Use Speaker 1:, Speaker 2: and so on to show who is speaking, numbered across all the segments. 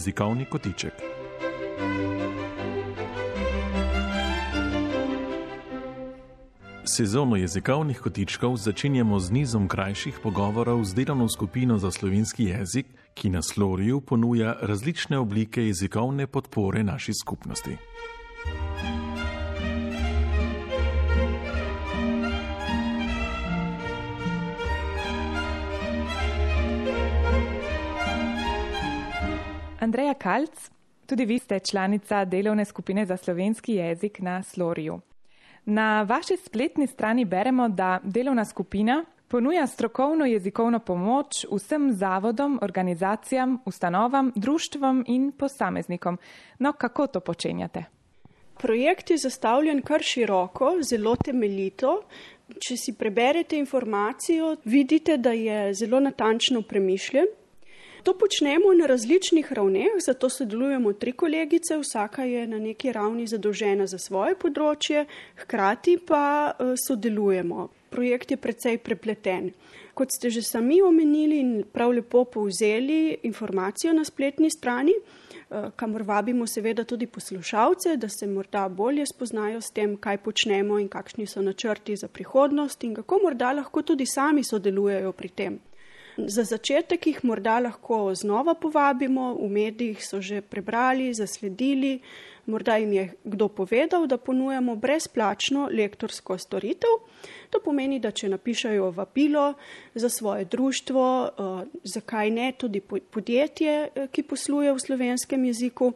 Speaker 1: Jezikovni kotiček. Sezono jezikovnih kotičkov začenjamo z nizom krajših pogovorov z delovno skupino za slovenski jezik, ki na Sloriju ponuja različne oblike jezikovne podpore naši skupnosti.
Speaker 2: Andreja Kalc, tudi vi ste članica delovne skupine za slovenski jezik na Sloriju. Na vaši spletni strani beremo, da delovna skupina ponuja strokovno jezikovno pomoč vsem zavodom, organizacijam, ustanovam, društvom in posameznikom. No, kako to počenjate?
Speaker 3: Projekt je zastavljen kar široko, zelo temeljito. Če si preberete informacijo, vidite, da je zelo natančno premišljen. To počnemo na različnih ravneh, zato sodelujemo tri kolegice, vsaka je na neki ravni zadolžena za svoje področje, hkrati pa eh, sodelujemo. Projekt je precej prepleten. Kot ste že sami omenili in prav lepo povzeli informacijo na spletni strani, eh, kamor vabimo seveda tudi poslušalce, da se morda bolje spoznajo s tem, kaj počnemo in kakšni so načrti za prihodnost in kako morda lahko tudi sami sodelujejo pri tem. Za začetek jih morda lahko znova povabimo, v medijih so že prebrali, zasledili, morda jim je kdo povedal, da ponujamo brezplačno lektorsko storitev. To pomeni, da če napišajo vabilo za svoje društvo, eh, zakaj ne tudi podjetje, eh, ki posluje v slovenskem jeziku,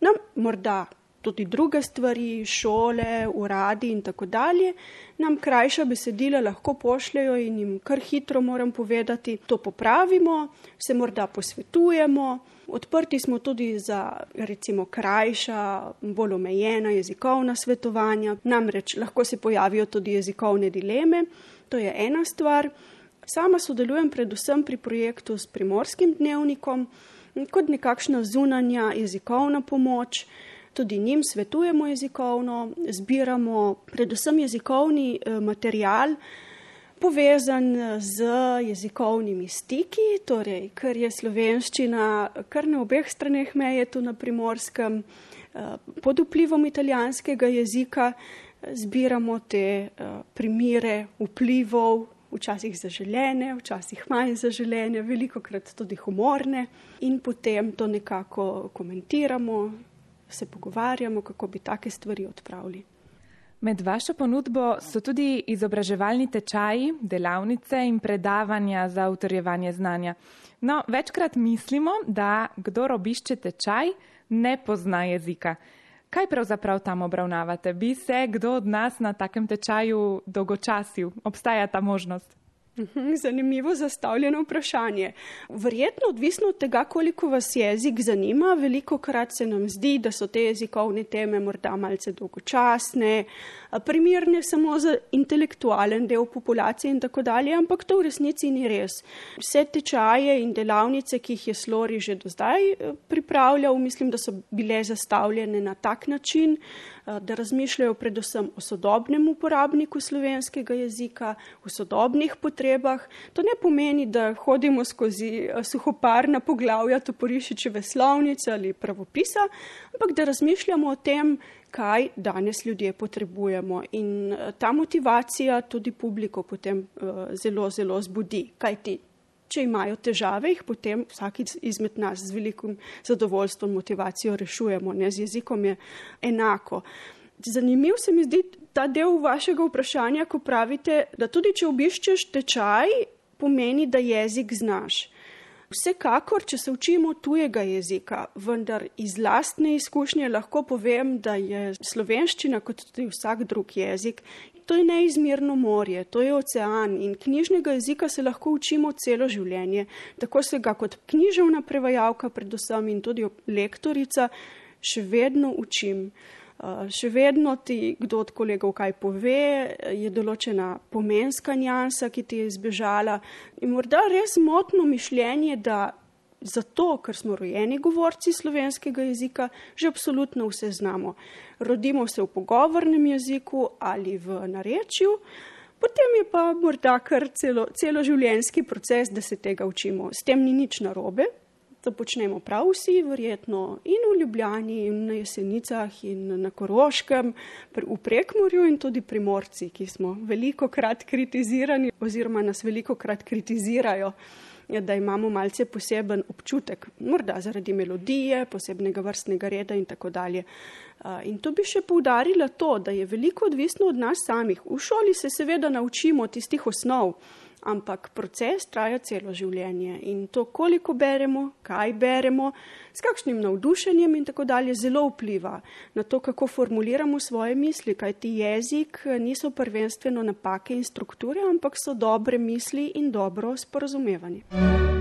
Speaker 3: nam morda tudi druge stvari, šole, uradi in tako dalje, nam krajša besedila lahko pošljajo in jim kar hitro moram povedati, to popravimo, se morda posvetujemo. Odprti smo tudi za recimo krajša, bolj omejena jezikovna svetovanja, namreč lahko se pojavijo tudi jezikovne dileme, to je ena stvar. Sama sodelujem predvsem pri projektu s primorskim dnevnikom, kot nekakšna zunanja jezikovna pomoč tudi njim svetujemo jezikovno, zbiramo predvsem jezikovni eh, material, povezan z jezikovnimi stiki, torej, ker je slovenščina kar na obeh straneh meje, tu na primorskem, eh, pod vplivom italijanskega jezika, zbiramo te eh, primere vplivov. Včasih zaželene, včasih manj zaželene, veliko krat tudi humorne, in potem to nekako komentiramo, se pogovarjamo, kako bi take stvari odpravili.
Speaker 2: Med vašo ponudbo so tudi izobraževalni tečaji, delavnice in predavanja za utrjevanje znanja. No, večkrat mislimo, da kdo obišče tečaj, ne pozna jezika. Kaj pravzaprav tam obravnavate? Bi se kdo od nas na takem tečaju dolgočasil? Obstaja ta možnost?
Speaker 3: Mhm, zanimivo zastavljeno vprašanje. Verjetno odvisno od tega, koliko vas jezik zanima, veliko krat se nam zdi, da so te jezikovne teme morda malce dolgočasne, primerne samo za intelektualen del populacije in tako dalje, ampak to v resnici ni res. Vse tečaje in delavnice, ki jih je Slori že do zdaj eh, pripravljal, mislim, da so bile zastavljene na tak način, Eh, da razmišljajo predvsem o sodobnem uporabniku slovenskega jezika, o sodobnih potrebah. To ne pomeni, da hodimo skozi eh, suhoparna poglavja Toporišičeve slovnice ali pravopisa, ampak da razmišljamo o tem, kaj danes ljudje potrebujemo. In eh, ta motivacija tudi publiko potem zelo, zelo zbudi. Kaj ti če imajo težave, jih potem vsak izmed nas z velikim zadovoljstvom, motivacijo rešujemo. Ne? Z jezikom je enako. Zanimiv se mi zdi ta del vašega vprašanja, ko pravite, da tudi če obiščeš tečaj, pomeni, da jezik znaš. Vsekakor, če se učimo tujega jezika, vendar iz lastne izkušnje lahko povem, da je slovenščina kot tudi vsak drug jezik To je neizmerno morje, to je ocean in knjižnega jezika se lahko učimo celo življenje. Tako se ga kot književna prevajalka, predvsem in tudi lektorica, še vedno učim. Uh, še vedno ti kdo od kolegov kaj pove, je določena pomenska njansa, ki ti je izbežala in morda res motno mišljenje, da zato, ker smo rojeni govorci slovenskega jezika, že absolutno vse znamo. Rodimo se v pogovornem jeziku ali v narečju, potem je pa morda kar celo, celo življenjski proces, da se tega učimo. S tem ni nič narobe, To počnemo prav vsi, verjetno in v Ljubljani, in na Jesenicah, in na Koroškem, v Prekmorju, in tudi primorci, ki smo veliko krat kritizirani, oziroma nas veliko krat kritizirajo, da imamo malce poseben občutek, morda zaradi melodije, posebnega vrstnega reda in tako dalje. In tu bi še poudarila to, da je veliko odvisno od nas samih. V šoli se seveda naučimo tistih osnov ampak proces traja celo življenje in to, koliko beremo, kaj beremo, s kakšnim navdušenjem in tako dalje, zelo vpliva na to, kako formuliramo svoje misli, kaj ti jezik niso prvenstveno napake in strukture, ampak so dobre misli in dobro sporozumevanje.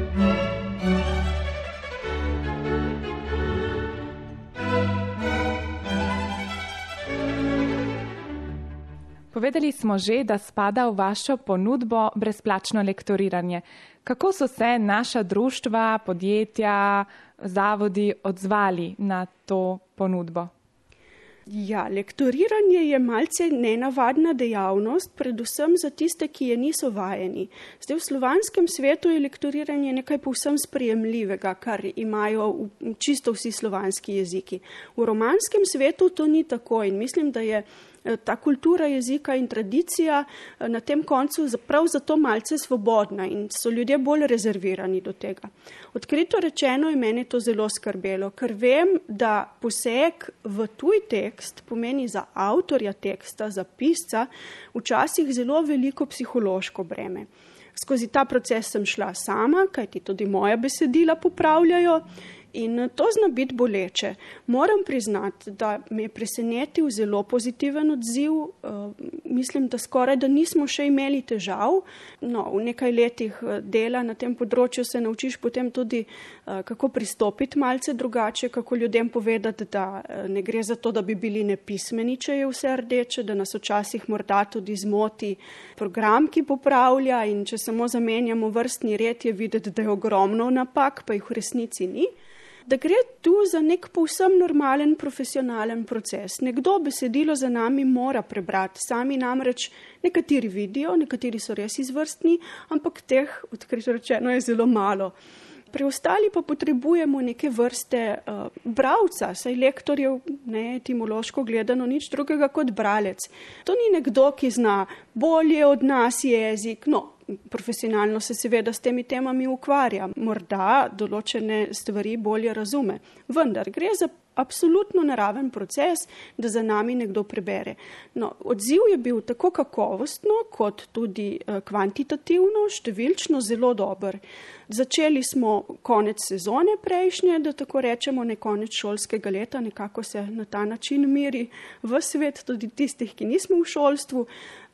Speaker 2: Povedali smo že, da spada v vašo ponudbo brezplačno lektoriranje. Kako so se naša društva, podjetja, zavodi odzvali na to ponudbo?
Speaker 3: Ja, lektoriranje je malce nenavadna dejavnost, predvsem za tiste, ki je niso vajeni. Zdaj v slovanskem svetu je lektoriranje nekaj povsem sprejemljivega, kar imajo čisto vsi slovanski jeziki. V romanskem svetu to ni tako in mislim, da je ta kultura jezika in tradicija eh, na tem koncu prav zato malce svobodna in so ljudje bolj rezervirani do tega. Odkrito rečeno je meni to zelo skrbelo, ker vem, da poseg v tuj tekst pomeni za avtorja teksta, za pisca, včasih zelo veliko psihološko breme. Skozi ta proces sem šla sama, kajti tudi moja besedila popravljajo In to zna biti boleče. Moram priznati, da me je presenetil zelo pozitiven odziv. Uh, mislim, da skoraj da nismo še imeli težav. No, v nekaj letih eh, dela na tem področju se naučiš potem tudi, uh, kako pristopiti malce drugače, kako ljudem povedati, da ne gre za to, da bi bili nepismeni, če je vse rdeče, da nas včasih morda tudi zmoti program, ki popravlja in če samo zamenjamo vrstni red, je videti, da je ogromno napak, pa jih v resnici ni da gre tu za nek povsem normalen profesionalen proces. Nekdo besedilo za nami mora prebrati, sami namreč nekateri vidijo, nekateri so res izvrstni, ampak teh, odkrito rečeno, je zelo malo. Preostali pa potrebujemo neke vrste uh, bravca, saj lektorjev, ne etimološko gledano, nič drugega kot bralec. To ni nekdo, ki zna bolje od nas jezik, no, profesionalno se seveda s temi temami ukvarja, morda določene stvari bolje razume. Vendar gre za absolutno naraven proces, da za nami nekdo prebere. No, odziv je bil tako kakovostno, kot tudi eh, kvantitativno, številčno zelo dober. Začeli smo konec sezone prejšnje, da tako rečemo, ne konec šolskega leta, nekako se na ta način miri v svet, tudi tistih, ki nismo v šolstvu.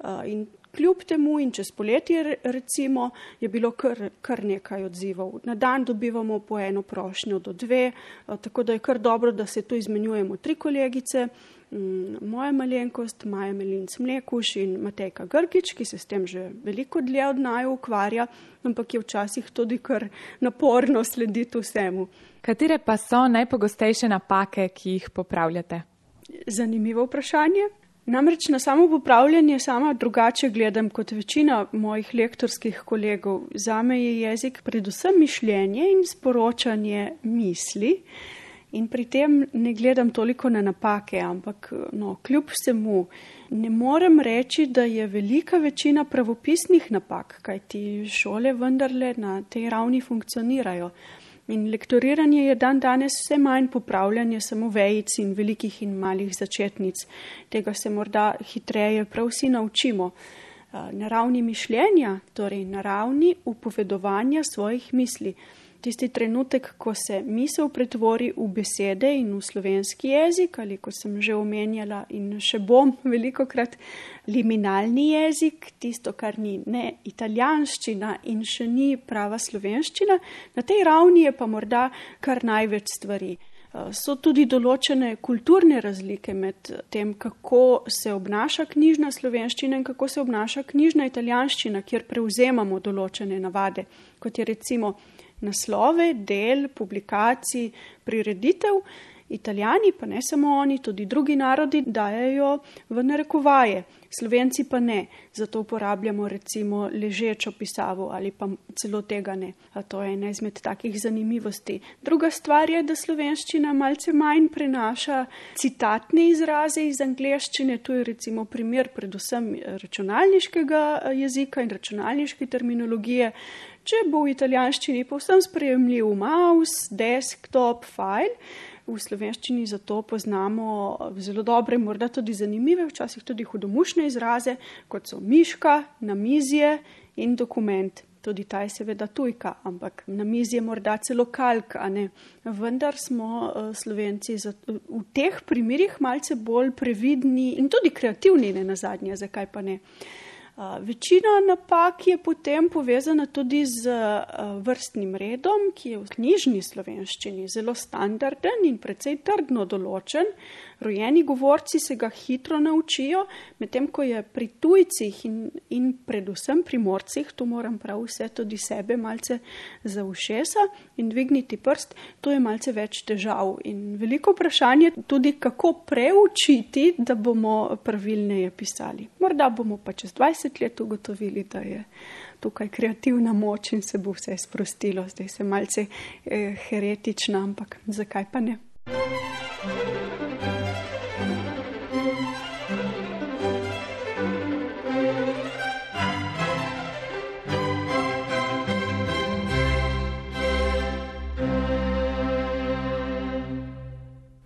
Speaker 3: Eh, in Kljub temu in čez poletje recimo je bilo kar, kar nekaj odzivov. Na dan dobivamo po eno prošnjo do dve, eh, tako da je kar dobro, da se tu izmenjujemo tri kolegice, mm, moja malenkost, Maja Melinc Mlekuš in Matejka Grgič, ki se s tem že veliko dlje od naju ukvarja, ampak je včasih tudi kar naporno slediti vsemu.
Speaker 2: Katere pa so najpogostejše napake, ki jih popravljate?
Speaker 3: Zanimivo vprašanje. Namreč na samo popravljanje sama drugače gledam kot večina mojih lektorskih kolegov. Zame je jezik predvsem mišljenje in sporočanje misli in pri tem ne gledam toliko na napake, ampak no, kljub vsemu ne morem reči, da je velika večina pravopisnih napak, kajti šole vendarle na tej ravni funkcionirajo. In lektoriranje je dan danes vse manj popravljanje samo vejic in velikih in malih začetnic. Tega se morda hitreje prav vsi naučimo. Na ravni mišljenja, torej na ravni upovedovanja svojih misli tisti trenutek, ko se misel pretvori v besede in v slovenski jezik, ali kot sem že omenjala in še bom veliko krat, liminalni jezik, tisto, kar ni ne italijanščina in še ni prava slovenščina, na tej ravni je pa morda kar največ stvari. So tudi določene kulturne razlike med tem, kako se obnaša knjižna slovenščina in kako se obnaša knjižna italijanščina, kjer prevzemamo določene navade, kot je recimo naslove del, publikacij, prireditev Italijani, pa ne samo oni, tudi drugi narodi dajajo v narekovaje, slovenci pa ne. Zato uporabljamo recimo ležečo pisavo ali pa celo tega ne. A to je ena izmed takih zanimivosti. Druga stvar je, da slovenščina malce manj prenaša citatne izraze iz angleščine. Tu je recimo primer predvsem računalniškega jezika in računalniške terminologije. Če bo v italijanščini povsem sprejemljiv mouse, desktop, file, v slovenščini zato poznamo zelo dobre, morda tudi zanimive, včasih tudi hudomušne izraze, kot so miška, namizje in dokument. Tudi ta je seveda tujka, ampak na mizi je morda celo kalk, a ne. Vendar smo slovenci v teh primerjih malce bolj previdni in tudi kreativni, ne na zadnje, zakaj pa ne. Večina napak je potem povezana tudi z vrstnim redom, ki je v knjižni slovenščini zelo standarden in precej trdno določen. Rojeni govorci se ga hitro naučijo, medtem ko je pri tujcih in, in predvsem pri morcih, tu moram prav vse tudi sebe malce za ušesa in dvigniti prst, to je malce več težav. In veliko vprašanje tudi, kako preučiti, da bomo pravilneje pisali. Morda bomo pa čez 20 20 let ugotovili, da je tukaj kreativna moč in se bo vse sprostilo. Zdaj se malce eh, heretična, ampak zakaj pa ne?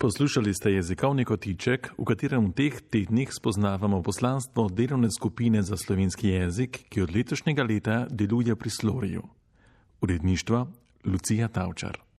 Speaker 1: Poslušali ste jezikovni kotiček, v katerem v teh tednih spoznavamo poslanstvo delovne skupine za slovenski jezik, ki od letošnjega leta deluje pri Sloriju. Uredništvo Lucija Tavčar.